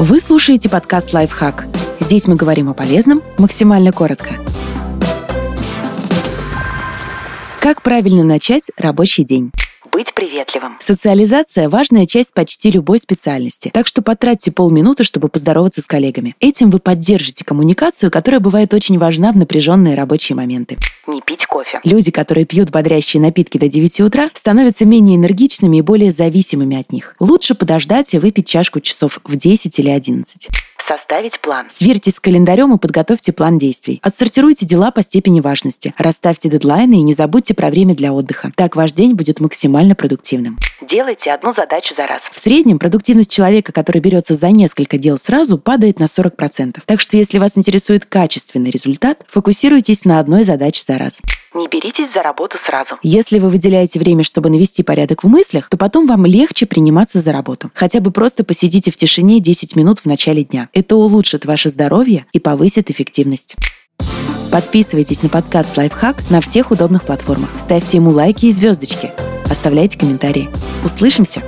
Вы слушаете подкаст «Лайфхак». Здесь мы говорим о полезном максимально коротко. Как правильно начать рабочий день? Быть приветливым. Социализация – важная часть почти любой специальности, так что потратьте полминуты, чтобы поздороваться с коллегами. Этим вы поддержите коммуникацию, которая бывает очень важна в напряженные рабочие моменты. Не пить кофе. Люди, которые пьют бодрящие напитки до 9 утра, становятся менее энергичными и более зависимыми от них. Лучше подождать и выпить чашку часов в 10 или 11. Составить план. Сверьтесь с календарем и подготовьте план действий. Отсортируйте дела по степени важности. Расставьте дедлайны и не забудьте про время для отдыха. Так ваш день будет максимально продуктивным. Делайте одну задачу за раз. В среднем продуктивность человека, который берется за несколько дел сразу, падает на 40%. Так что если вас интересует качественный результат, фокусируйтесь на одной задаче за раз. Не беритесь за работу сразу. Если вы выделяете время, чтобы навести порядок в мыслях, то потом вам легче приниматься за работу. Хотя бы просто посидите в тишине 10 минут в начале дня. Это улучшит ваше здоровье и повысит эффективность. Подписывайтесь на подкаст «Лайфхак» на всех удобных платформах. Ставьте ему лайки и звездочки. Оставляйте комментарии. Услышимся!